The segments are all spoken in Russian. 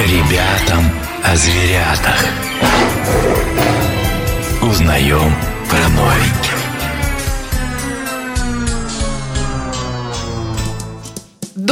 Ребятам о зверятах. Узнаем про новеньких.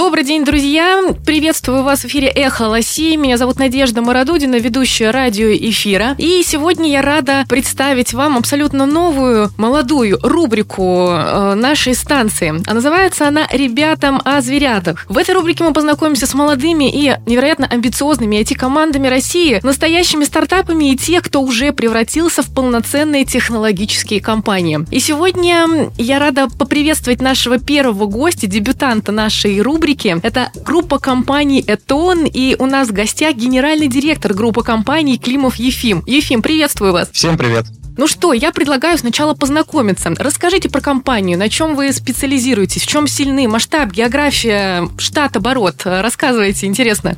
Добрый день, друзья! Приветствую вас в эфире «Эхо Лоси». Меня зовут Надежда Мародудина, ведущая радио эфира. И сегодня я рада представить вам абсолютно новую, молодую рубрику э, нашей станции. А называется она «Ребятам о зверятах». В этой рубрике мы познакомимся с молодыми и невероятно амбициозными IT-командами России, настоящими стартапами и тех, кто уже превратился в полноценные технологические компании. И сегодня я рада поприветствовать нашего первого гостя, дебютанта нашей рубрики, рубрике. Это группа компаний «Этон», и у нас в гостях генеральный директор группы компаний Климов Ефим. Ефим, приветствую вас. Всем привет. Ну что, я предлагаю сначала познакомиться. Расскажите про компанию, на чем вы специализируетесь, в чем сильны, масштаб, география, штат, оборот. Рассказывайте, интересно.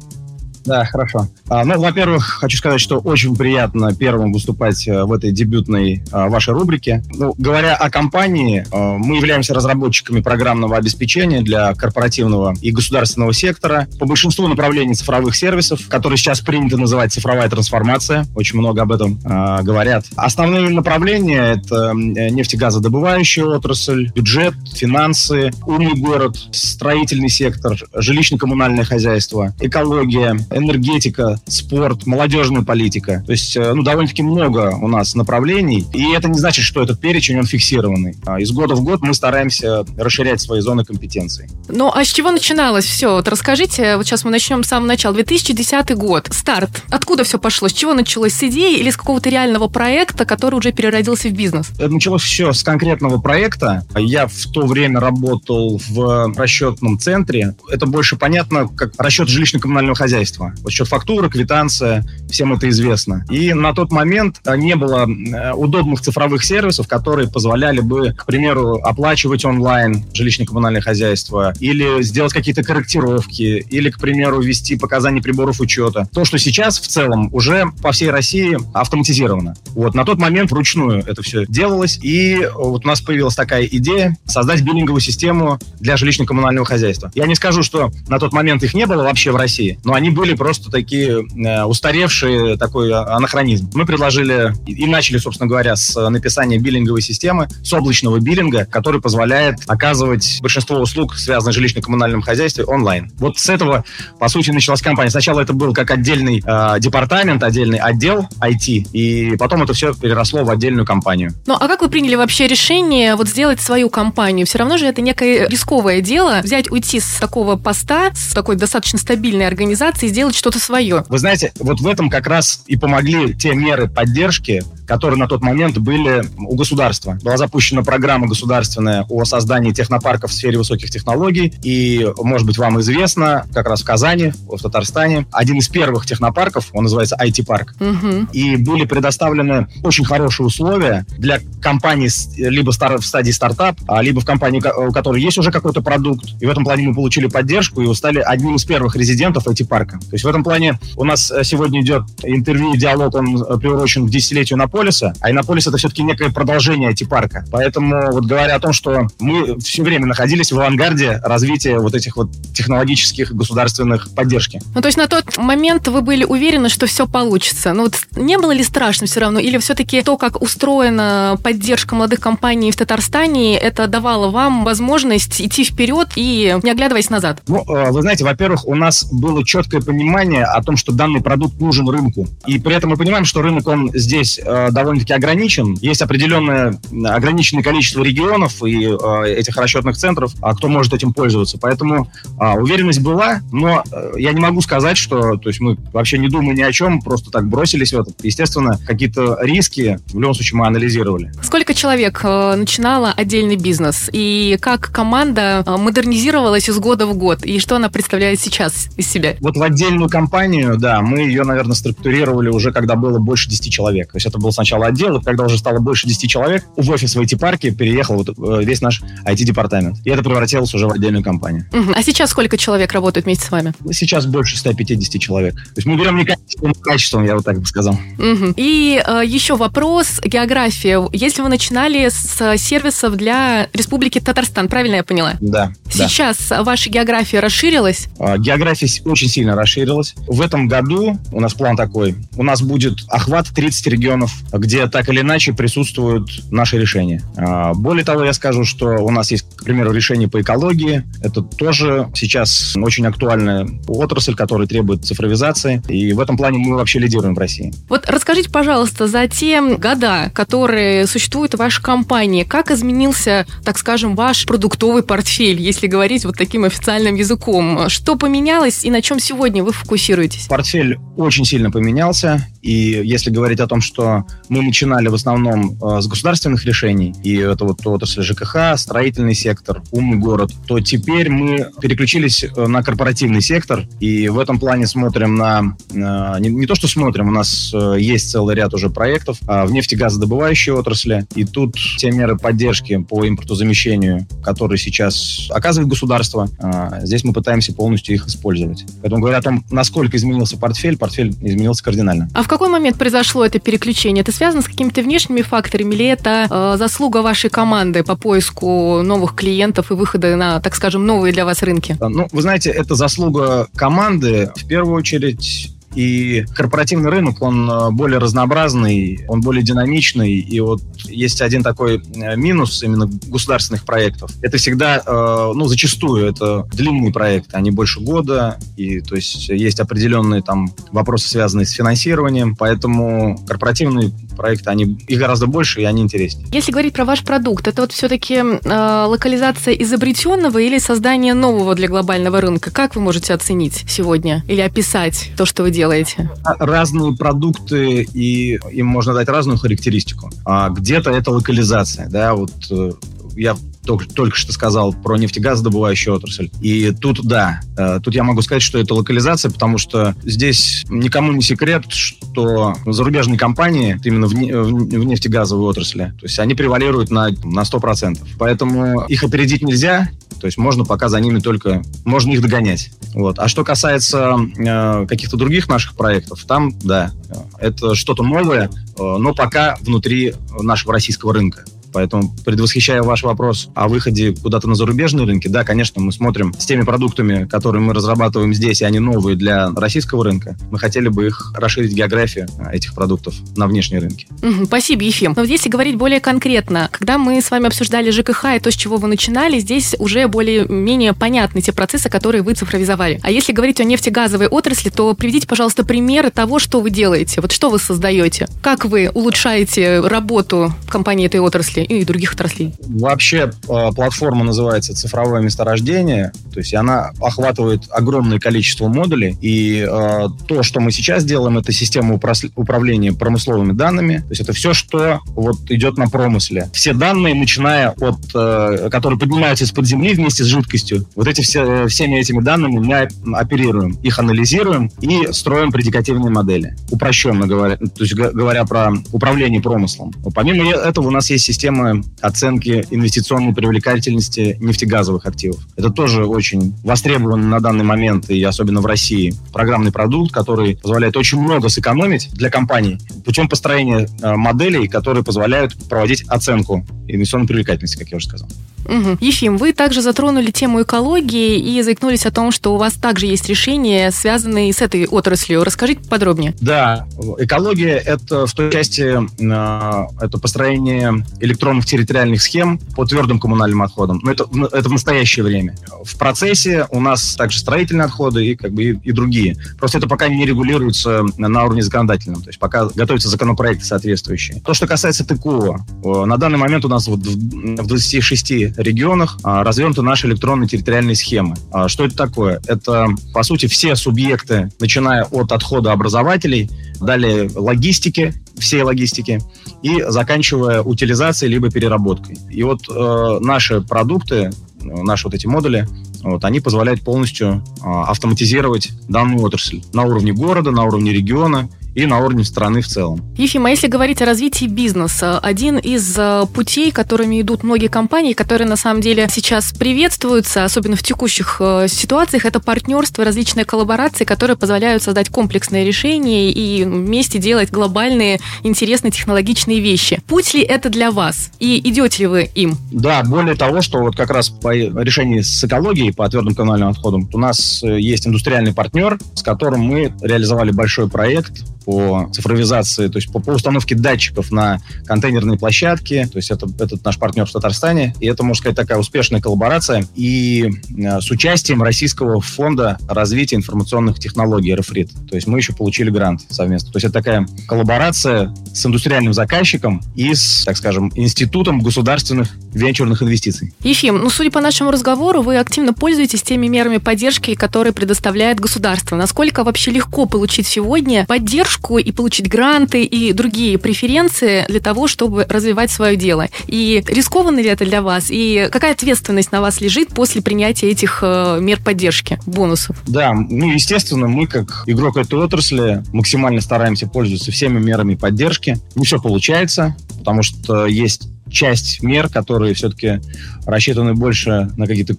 Да, хорошо. А, ну, во-первых, хочу сказать, что очень приятно первым выступать э, в этой дебютной а, вашей рубрике. Ну, говоря о компании, а, мы являемся разработчиками программного обеспечения для корпоративного и государственного сектора по большинству направлений цифровых сервисов, которые сейчас принято называть цифровая трансформация. Очень много об этом а, говорят. Основные направления — это нефтегазодобывающая отрасль, бюджет, финансы, умный город, строительный сектор, жилищно-коммунальное хозяйство, экология, энергетика, спорт, молодежная политика. То есть, э, ну, довольно-таки много у нас направлений. И это не значит, что этот перечень, он фиксированный. А из года в год мы стараемся расширять свои зоны компетенции. Ну, а с чего начиналось все? Вот расскажите, вот сейчас мы начнем с самого начала. 2010 год, старт. Откуда все пошло? С чего началось? С идеи или с какого-то реального проекта, который уже переродился в бизнес? Это началось все с конкретного проекта. Я в то время работал в расчетном центре. Это больше понятно, как расчет жилищно-коммунального хозяйства средства. Вот счет фактура, квитанция, всем это известно. И на тот момент э, не было э, удобных цифровых сервисов, которые позволяли бы, к примеру, оплачивать онлайн жилищно-коммунальное хозяйство, или сделать какие-то корректировки, или, к примеру, ввести показания приборов учета. То, что сейчас в целом уже по всей России автоматизировано. Вот на тот момент вручную это все делалось, и вот у нас появилась такая идея создать биллинговую систему для жилищно-коммунального хозяйства. Я не скажу, что на тот момент их не было вообще в России, но они были просто такие э, устаревшие, такой анахронизм. Мы предложили и начали, собственно говоря, с написания биллинговой системы, с облачного биллинга, который позволяет оказывать большинство услуг, связанных с жилищно-коммунальным хозяйством, онлайн. Вот с этого, по сути, началась компания. Сначала это был как отдельный э, департамент, отдельный отдел IT, и потом это все переросло в отдельную компанию. Ну, а как вы приняли вообще решение вот сделать свою компанию? Все равно же это некое рисковое дело, взять, уйти с такого поста, с такой достаточно стабильной организации, сделать что-то свое. Вы знаете, вот в этом как раз и помогли те меры поддержки, которые на тот момент были у государства. Была запущена программа государственная о создании технопарков в сфере высоких технологий. И, может быть, вам известно, как раз в Казани, в Татарстане, один из первых технопарков, он называется IT-парк. Угу. И были предоставлены очень хорошие условия для компаний либо в стадии стартап, а либо в компании, у которой есть уже какой-то продукт. И в этом плане мы получили поддержку и стали одним из первых резидентов IT-парка. То есть в этом плане у нас э, сегодня идет интервью, диалог, он э, приурочен к десятилетию Иннополиса, а Иннополис это все-таки некое продолжение IT-парка. Поэтому вот говоря о том, что мы все время находились в авангарде развития вот этих вот технологических государственных поддержки. Ну, то есть на тот момент вы были уверены, что все получится. Ну, вот не было ли страшно все равно? Или все-таки то, как устроена поддержка молодых компаний в Татарстане, это давало вам возможность идти вперед и не оглядываясь назад? Ну, э, вы знаете, во-первых, у нас было четкое понимание о том, что данный продукт нужен рынку. И при этом мы понимаем, что рынок, он здесь э, довольно-таки ограничен. Есть определенное ограниченное количество регионов и э, этих расчетных центров, а кто может этим пользоваться. Поэтому э, уверенность была, но э, я не могу сказать, что то есть мы вообще не думаем ни о чем, просто так бросились в это. Естественно, какие-то риски в любом случае мы анализировали. Сколько человек э, начинала отдельный бизнес? И как команда э, модернизировалась из года в год? И что она представляет сейчас из себя? Вот в отдельную компанию, да, мы ее, наверное, структурировали уже, когда было больше 10 человек. То есть это был сначала отдел, и когда уже стало больше 10 человек, в офис в IT-парке переехал вот э, весь наш IT-департамент. И это превратилось уже в отдельную компанию. Угу. А сейчас сколько человек работают вместе с вами? Сейчас больше 150 человек. То есть мы берем не качеством, а качеством, я вот так бы сказал. Угу. И э, еще вопрос, география. Если вы начинали с сервисов для Республики Татарстан, правильно я поняла? Да. Сейчас да. ваша география расширилась? А, география очень сильно расширилась расширилась. В этом году у нас план такой. У нас будет охват 30 регионов, где так или иначе присутствуют наши решения. А, более того, я скажу, что у нас есть, к примеру, решение по экологии. Это тоже сейчас очень актуальная отрасль, которая требует цифровизации. И в этом плане мы вообще лидируем в России. Вот расскажите, пожалуйста, за те года, которые существует ваша компания, как изменился, так скажем, ваш продуктовый портфель, если говорить вот таким официальным языком? Что поменялось и на чем сегодня вы фокусируетесь? Портфель очень сильно поменялся. И если говорить о том, что мы начинали в основном э, с государственных решений, и это вот отрасль ЖКХ, строительный сектор, умный город, то теперь мы переключились э, на корпоративный сектор, и в этом плане смотрим на... Э, не, не то, что смотрим, у нас есть целый ряд уже проектов э, в нефтегазодобывающей отрасли, и тут те меры поддержки по импортозамещению, которые сейчас оказывает государство, э, здесь мы пытаемся полностью их использовать. Поэтому говоря о том, насколько изменился портфель, портфель изменился кардинально. А в какой момент произошло это переключение? Это связано с какими-то внешними факторами или это э, заслуга вашей команды по поиску новых клиентов и выхода на, так скажем, новые для вас рынки? Ну, вы знаете, это заслуга команды. В первую очередь и корпоративный рынок, он э, более разнообразный, он более динамичный. И вот есть один такой э, минус именно государственных проектов. Это всегда, э, ну, зачастую это длинные проекты, они больше года, и то есть есть определенные там вопросы, связанные с финансированием, поэтому корпоративные проекты, они, их гораздо больше, и они интереснее. Если говорить про ваш продукт, это вот все-таки э, локализация изобретенного или создание нового для глобального рынка? Как вы можете оценить сегодня или описать то, что вы делаете? Разные продукты, и им можно дать разную характеристику. А где-то это локализация, да, вот э, я только, только что сказал про нефтегазодобывающую отрасль. И тут, да, э, тут я могу сказать, что это локализация, потому что здесь никому не секрет, что зарубежные компании именно в, в нефтегазовой отрасли, то есть они превалируют на, на 100%. Поэтому их опередить нельзя, то есть можно пока за ними только, можно их догонять. Вот. А что касается э, каких-то других наших проектов, там, да, это что-то новое, э, но пока внутри нашего российского рынка. Поэтому, предвосхищая ваш вопрос о выходе куда-то на зарубежные рынки, да, конечно, мы смотрим с теми продуктами, которые мы разрабатываем здесь, и они новые для российского рынка. Мы хотели бы их расширить географию а, этих продуктов на внешние рынки. Угу, спасибо, Ефим. Но если говорить более конкретно, когда мы с вами обсуждали ЖКХ и то, с чего вы начинали, здесь уже более-менее понятны те процессы, которые вы цифровизовали. А если говорить о нефтегазовой отрасли, то приведите, пожалуйста, примеры того, что вы делаете. Вот что вы создаете? Как вы улучшаете работу компании этой отрасли? Отрасли и других отраслей? Вообще э, платформа называется «Цифровое месторождение», то есть она охватывает огромное количество модулей, и э, то, что мы сейчас делаем, это система управления промысловыми данными, то есть это все, что вот идет на промысле. Все данные, начиная от, э, которые поднимаются из-под земли вместе с жидкостью, вот эти все, всеми этими данными мы оперируем, их анализируем и строим предикативные модели, упрощенно говоря, то есть говоря про управление промыслом. Помимо этого у нас есть система системы оценки инвестиционной привлекательности нефтегазовых активов. Это тоже очень востребованный на данный момент, и особенно в России, программный продукт, который позволяет очень много сэкономить для компаний путем построения э, моделей, которые позволяют проводить оценку инвестиционной привлекательности, как я уже сказал. Угу. Ефим, вы также затронули тему экологии и заикнулись о том, что у вас также есть решения, связанные с этой отраслью. Расскажите подробнее. Да, экология – это в той части э, это построение электронных территориальных схем по твердым коммунальным отходам. Но это, это в настоящее время. В процессе у нас также строительные отходы и, как бы, и, и другие. Просто это пока не регулируется на уровне законодательном. То есть пока готовятся законопроекты соответствующие. То, что касается ТКО, на данный момент у нас вот в 26 регионах а, развернуты наши электронные территориальные схемы. А, что это такое? Это, по сути, все субъекты, начиная от отхода образователей, далее логистики, всей логистики, и заканчивая утилизацией либо переработкой. И вот э, наши продукты, наши вот эти модули, вот, они позволяют полностью э, автоматизировать данную отрасль на уровне города, на уровне региона и на уровне страны в целом. Ефим, а если говорить о развитии бизнеса, один из э, путей, которыми идут многие компании, которые на самом деле сейчас приветствуются, особенно в текущих э, ситуациях, это партнерство, различные коллаборации, которые позволяют создать комплексные решения и вместе делать глобальные, интересные, технологичные вещи. Путь ли это для вас? И идете ли вы им? Да, более того, что вот как раз по решению с экологией, по твердым коммунальным отходам, у нас э, есть индустриальный партнер, с которым мы реализовали большой проект по цифровизации, то есть по, по установке датчиков на контейнерные площадки. То есть это, этот наш партнер в Татарстане. И это, можно сказать, такая успешная коллаборация. И э, с участием Российского фонда развития информационных технологий РФРИТ. То есть мы еще получили грант совместно. То есть это такая коллаборация с индустриальным заказчиком и с, так скажем, институтом государственных венчурных инвестиций. Ефим, ну, судя по нашему разговору, вы активно пользуетесь теми мерами поддержки, которые предоставляет государство. Насколько вообще легко получить сегодня поддержку и получить гранты и другие преференции для того, чтобы развивать свое дело? И рискованно ли это для вас? И какая ответственность на вас лежит после принятия этих э, мер поддержки, бонусов? Да, ну, естественно, мы, как игрок этой отрасли, максимально стараемся пользоваться всеми мерами поддержки. Не все получается, потому что есть часть мер, которые все-таки рассчитаны больше на какие-то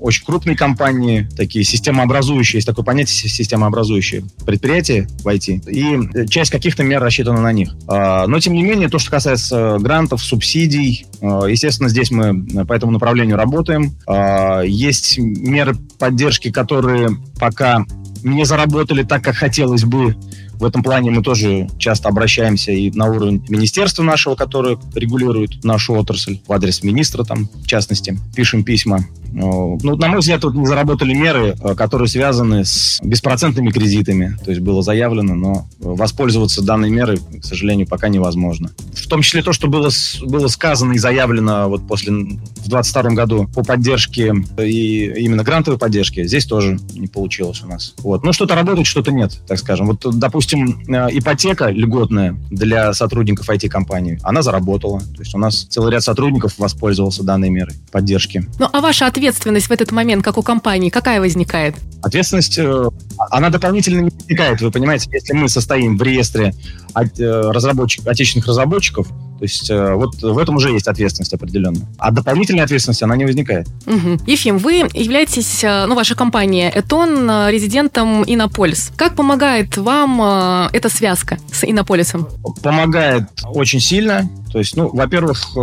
очень крупные компании, такие системообразующие, есть такое понятие системообразующие предприятия в IT, и часть каких-то мер рассчитана на них. А, но, тем не менее, то, что касается грантов, субсидий, а, естественно, здесь мы по этому направлению работаем. А, есть меры поддержки, которые пока не заработали так, как хотелось бы. В этом плане мы тоже часто обращаемся и на уровень министерства нашего, которое регулирует нашу отрасль, в адрес министра там, в частности, пишем письма. Ну, на мой взгляд, тут не заработали меры, э, которые связаны с беспроцентными кредитами. То есть было заявлено, но воспользоваться данной мерой, к сожалению, пока невозможно. В том числе то, что было, было сказано и заявлено вот после в 2022 году по поддержке и именно грантовой поддержке, здесь тоже не получилось у нас. Вот. Ну, что-то работает, что-то нет, так скажем. Вот, допустим, э, ипотека льготная для сотрудников IT-компании, она заработала. То есть у нас целый ряд сотрудников воспользовался данной мерой поддержки. Ну, а ваша ответственность в этот момент, как у компании, какая возникает? Ответственность, э, она дополнительно не возникает, вы понимаете, если мы состоим в реестре э, разработчик, отечественных разработчиков, то есть э, вот в этом уже есть ответственность определенная. А дополнительная ответственность, она не возникает. Угу. Ефим, вы являетесь, ну, ваша компания Этон, резидентом Иннополис. Как помогает вам эта связка с Иннополисом? Помогает очень сильно. То есть, ну, во-первых,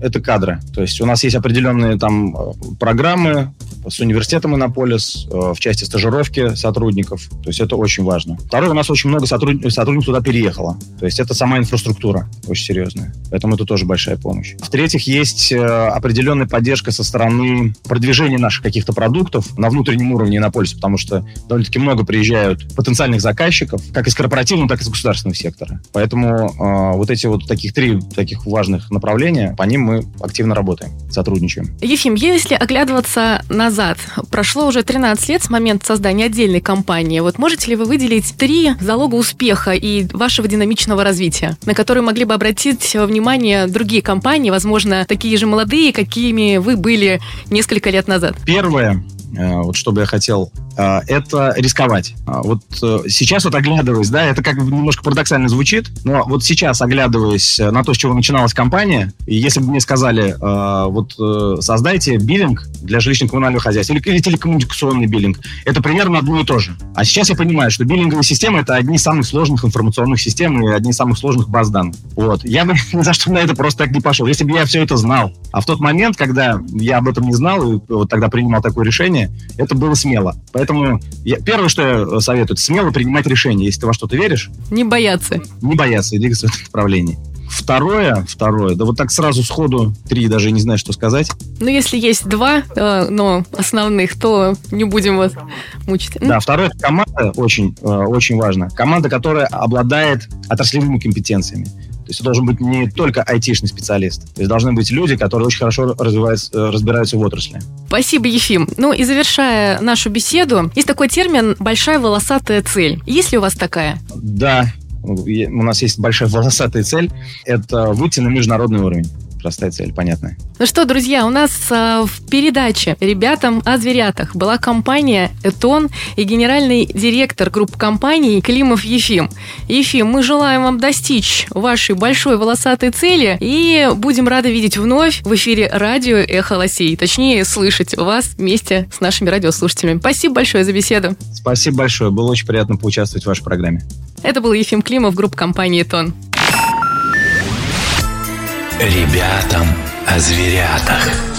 это кадры. То есть у нас есть определенные там программы, с университетом Иннополис э, в части стажировки сотрудников. То есть это очень важно. Второе, у нас очень много сотрудников, сотрудников туда переехало. То есть это сама инфраструктура очень серьезная. Поэтому это тоже большая помощь. В-третьих, есть э, определенная поддержка со стороны продвижения наших каких-то продуктов на внутреннем уровне Иннополиса, потому что довольно-таки много приезжают потенциальных заказчиков, как из корпоративного, так и из государственного сектора. Поэтому э, вот эти вот таких три таких важных направления, по ним мы активно работаем, сотрудничаем. Ефим, если оглядываться на назад. Прошло уже 13 лет с момента создания отдельной компании. Вот можете ли вы выделить три залога успеха и вашего динамичного развития, на которые могли бы обратить внимание другие компании, возможно, такие же молодые, какими вы были несколько лет назад? Первое, Э, вот что бы я хотел, это рисковать. А вот э, сейчас вот оглядываясь, да, это как бы немножко парадоксально звучит, но вот сейчас оглядываясь на то, с чего начиналась компания, и если бы мне сказали, вот создайте биллинг для жилищно-коммунального хозяйства или, или телекоммуникационный биллинг, это примерно одно и то же. А сейчас я понимаю, что биллинговые системы это одни из самых сложных информационных систем и одни из самых сложных баз данных. Вот. Я бы ни за что на это просто так не пошел. Если бы я все это знал. А в тот момент, когда я об этом не знал, и вот тогда принимал такое решение, это было смело. Поэтому я, первое, что я советую, смело принимать решение. Если ты во что-то веришь... Не бояться. Не бояться и двигаться в этом направлении. Второе, второе, да вот так сразу сходу, три даже не знаю, что сказать. Ну, если есть два, э, но основных, то не будем вас мучить. Да, второе, команда очень, э, очень важна. Команда, которая обладает отраслевыми компетенциями. То есть это должен быть не только айтишный специалист. То есть должны быть люди, которые очень хорошо э, разбираются в отрасли. Спасибо, Ефим. Ну и завершая нашу беседу, есть такой термин «большая волосатая цель». Есть ли у вас такая? Да, у нас есть большая волосатая цель. Это выйти на международный уровень простая цель, понятная. Ну что, друзья, у нас э, в передаче «Ребятам о зверятах» была компания «Этон» и генеральный директор группы компаний Климов Ефим. Ефим, мы желаем вам достичь вашей большой волосатой цели и будем рады видеть вновь в эфире радио «Эхо Лосей». Точнее, слышать вас вместе с нашими радиослушателями. Спасибо большое за беседу. Спасибо большое. Было очень приятно поучаствовать в вашей программе. Это был Ефим Климов, группа компании «Тон». Ребятам о зверятах.